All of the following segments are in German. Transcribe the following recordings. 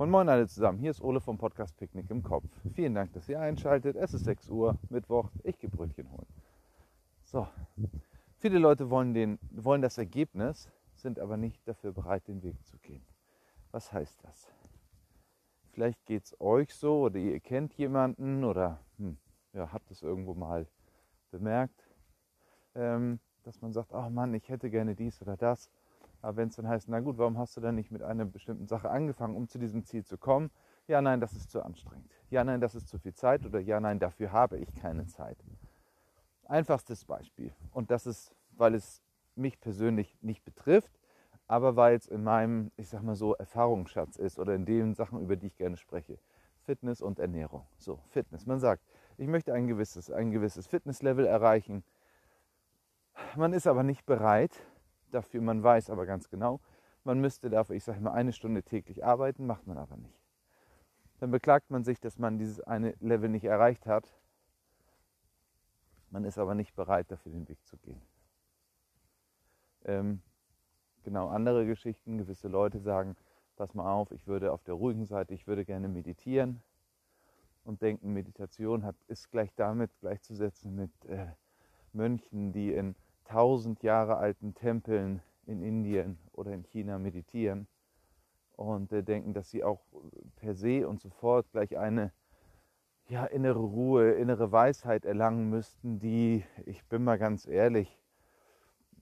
Moin Moin alle zusammen, hier ist Ole vom Podcast Picknick im Kopf. Vielen Dank, dass ihr einschaltet. Es ist 6 Uhr, Mittwoch, ich gehe Brötchen holen. So, viele Leute wollen, den, wollen das Ergebnis, sind aber nicht dafür bereit, den Weg zu gehen. Was heißt das? Vielleicht geht es euch so oder ihr kennt jemanden oder hm, ja, habt es irgendwo mal bemerkt, ähm, dass man sagt, oh Mann, ich hätte gerne dies oder das aber wenn es dann heißt, na gut, warum hast du dann nicht mit einer bestimmten Sache angefangen, um zu diesem Ziel zu kommen? Ja, nein, das ist zu anstrengend. Ja, nein, das ist zu viel Zeit oder ja, nein, dafür habe ich keine Zeit. Einfachstes Beispiel. Und das ist, weil es mich persönlich nicht betrifft, aber weil es in meinem, ich sag mal so, Erfahrungsschatz ist oder in den Sachen, über die ich gerne spreche. Fitness und Ernährung. So, Fitness. Man sagt, ich möchte ein gewisses, ein gewisses Fitnesslevel erreichen. Man ist aber nicht bereit, dafür, man weiß aber ganz genau, man müsste dafür, ich sage mal, eine Stunde täglich arbeiten, macht man aber nicht. Dann beklagt man sich, dass man dieses eine Level nicht erreicht hat. Man ist aber nicht bereit, dafür den Weg zu gehen. Ähm, genau, andere Geschichten, gewisse Leute sagen, pass mal auf, ich würde auf der ruhigen Seite, ich würde gerne meditieren und denken, Meditation hat, ist gleich damit gleichzusetzen mit äh, Mönchen, die in tausend Jahre alten Tempeln in Indien oder in China meditieren und äh, denken, dass sie auch per se und sofort gleich eine ja, innere Ruhe, innere Weisheit erlangen müssten, die, ich bin mal ganz ehrlich,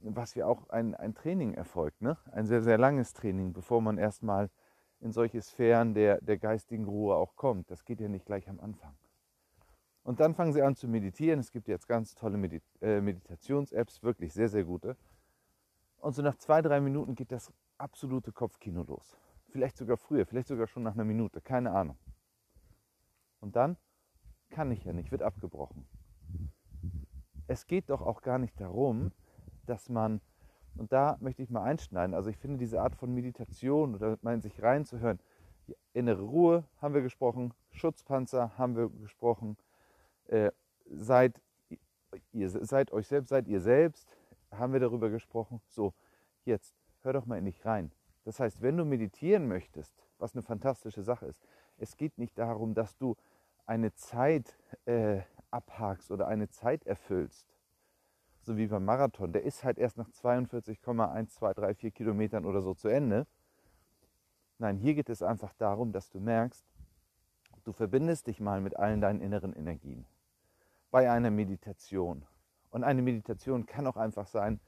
was ja auch ein, ein Training erfolgt, ne? ein sehr, sehr langes Training, bevor man erstmal in solche Sphären der, der geistigen Ruhe auch kommt. Das geht ja nicht gleich am Anfang. Und dann fangen sie an zu meditieren. Es gibt jetzt ganz tolle Medit äh, Meditations-Apps, wirklich sehr, sehr gute. Und so nach zwei, drei Minuten geht das absolute Kopfkino los. Vielleicht sogar früher, vielleicht sogar schon nach einer Minute, keine Ahnung. Und dann kann ich ja nicht, wird abgebrochen. Es geht doch auch gar nicht darum, dass man, und da möchte ich mal einschneiden, also ich finde diese Art von Meditation oder meinen sich reinzuhören, innere Ruhe haben wir gesprochen, Schutzpanzer haben wir gesprochen, äh, seid, ihr seid euch selbst, seid ihr selbst, haben wir darüber gesprochen. So, jetzt hör doch mal in dich rein. Das heißt, wenn du meditieren möchtest, was eine fantastische Sache ist, es geht nicht darum, dass du eine Zeit äh, abhakst oder eine Zeit erfüllst, so wie beim Marathon. Der ist halt erst nach 42,1234 Kilometern oder so zu Ende. Nein, hier geht es einfach darum, dass du merkst, du verbindest dich mal mit allen deinen inneren Energien bei einer Meditation. Und eine Meditation kann auch einfach sein,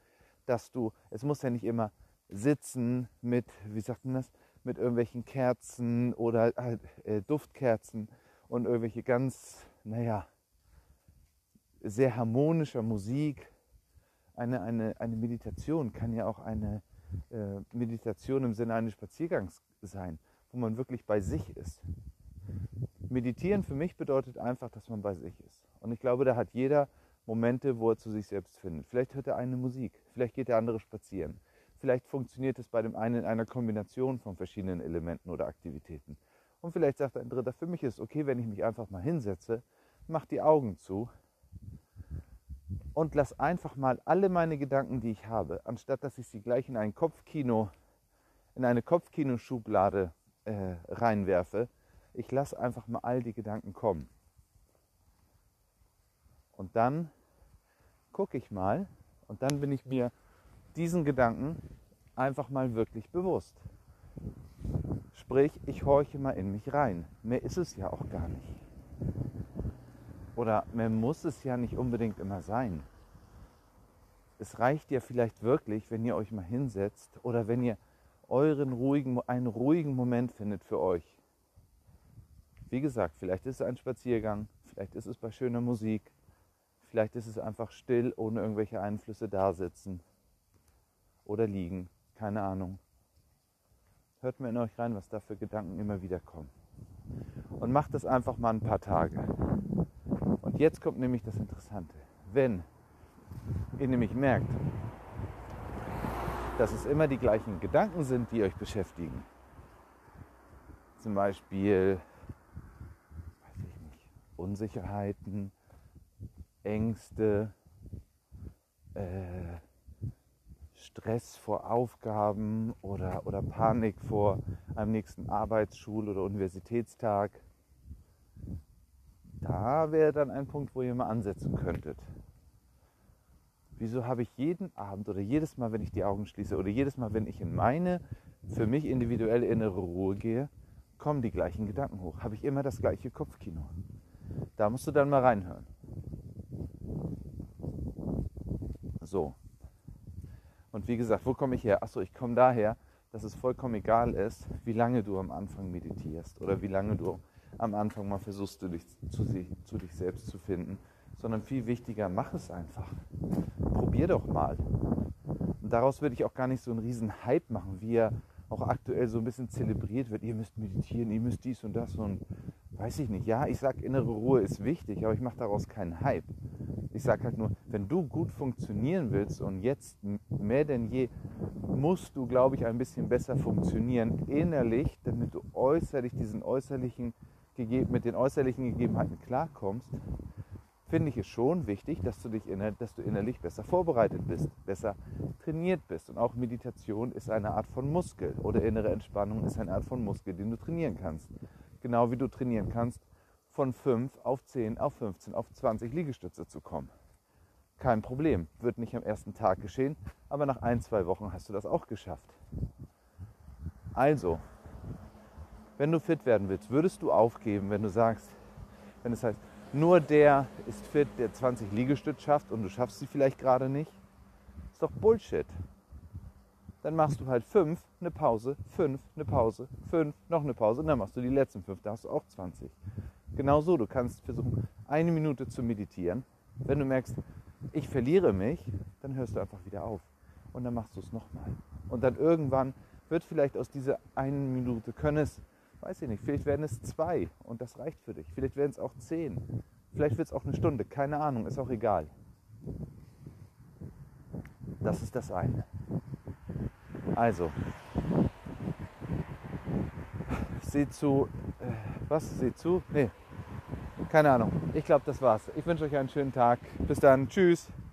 dass du, es muss ja nicht immer sitzen mit, wie sagt man das, mit irgendwelchen Kerzen oder äh, Duftkerzen und irgendwelche ganz, naja, sehr harmonischer Musik. Eine, eine, eine Meditation kann ja auch eine äh, Meditation im Sinne eines Spaziergangs sein, wo man wirklich bei sich ist. Meditieren für mich bedeutet einfach, dass man bei sich ist. Und ich glaube, da hat jeder Momente, wo er zu sich selbst findet. Vielleicht hört er eine Musik, vielleicht geht der andere spazieren. Vielleicht funktioniert es bei dem einen in einer Kombination von verschiedenen Elementen oder Aktivitäten. Und vielleicht sagt ein Dritter, für mich ist es okay, wenn ich mich einfach mal hinsetze, mach die Augen zu und lass einfach mal alle meine Gedanken, die ich habe, anstatt dass ich sie gleich in ein Kopfkino, in eine Kopfkinoschublade äh, reinwerfe, ich lasse einfach mal all die Gedanken kommen. Und dann gucke ich mal und dann bin ich mir diesen Gedanken einfach mal wirklich bewusst. Sprich, ich horche mal in mich rein. Mehr ist es ja auch gar nicht. Oder mehr muss es ja nicht unbedingt immer sein. Es reicht ja vielleicht wirklich, wenn ihr euch mal hinsetzt oder wenn ihr euren ruhigen, einen ruhigen Moment findet für euch. Wie gesagt, vielleicht ist es ein Spaziergang, vielleicht ist es bei schöner Musik, Vielleicht ist es einfach still, ohne irgendwelche Einflüsse da sitzen oder liegen. Keine Ahnung. Hört mir in euch rein, was da für Gedanken immer wieder kommen. Und macht das einfach mal ein paar Tage. Und jetzt kommt nämlich das Interessante. Wenn ihr nämlich merkt, dass es immer die gleichen Gedanken sind, die euch beschäftigen. Zum Beispiel, Unsicherheiten, Ängste, äh, Stress vor Aufgaben oder, oder Panik vor einem nächsten Arbeitsschul- oder Universitätstag. Da wäre dann ein Punkt, wo ihr mal ansetzen könntet. Wieso habe ich jeden Abend oder jedes Mal, wenn ich die Augen schließe oder jedes Mal, wenn ich in meine für mich individuelle innere Ruhe gehe, kommen die gleichen Gedanken hoch? Habe ich immer das gleiche Kopfkino? Da musst du dann mal reinhören. So. Und wie gesagt, wo komme ich her? Achso, ich komme daher, dass es vollkommen egal ist, wie lange du am Anfang meditierst oder wie lange du am Anfang mal versuchst, du dich zu, zu dich selbst zu finden, sondern viel wichtiger, mach es einfach. Probier doch mal. Und daraus würde ich auch gar nicht so einen riesen Hype machen, wie er auch aktuell so ein bisschen zelebriert wird. Ihr müsst meditieren, ihr müsst dies und das und weiß ich nicht. Ja, ich sage, innere Ruhe ist wichtig, aber ich mache daraus keinen Hype. Ich sage halt nur, wenn du gut funktionieren willst und jetzt mehr denn je musst du, glaube ich, ein bisschen besser funktionieren innerlich, damit du äußerlich diesen äußerlichen mit den äußerlichen Gegebenheiten klarkommst, finde ich es schon wichtig, dass du, dich inner, dass du innerlich besser vorbereitet bist, besser trainiert bist. Und auch Meditation ist eine Art von Muskel oder innere Entspannung ist eine Art von Muskel, den du trainieren kannst. Genau wie du trainieren kannst, von 5 auf 10, auf 15, auf 20 Liegestütze zu kommen. Kein Problem, wird nicht am ersten Tag geschehen, aber nach ein, zwei Wochen hast du das auch geschafft. Also, wenn du fit werden willst, würdest du aufgeben, wenn du sagst, wenn es heißt, nur der ist fit, der 20 Liegestütz schafft und du schaffst sie vielleicht gerade nicht? Ist doch Bullshit. Dann machst du halt fünf, eine Pause, fünf, eine Pause, fünf, noch eine Pause und dann machst du die letzten fünf, da hast du auch 20. Genauso, du kannst versuchen, eine Minute zu meditieren. Wenn du merkst, ich verliere mich, dann hörst du einfach wieder auf und dann machst du es nochmal. Und dann irgendwann wird vielleicht aus dieser einen Minute, können es weiß ich nicht, vielleicht werden es zwei und das reicht für dich. Vielleicht werden es auch zehn. Vielleicht wird es auch eine Stunde, keine Ahnung, ist auch egal. Das ist das eine. Also, seht zu, äh, was? Seht zu? Nee, keine Ahnung. Ich glaube, das war's. Ich wünsche euch einen schönen Tag. Bis dann. Tschüss.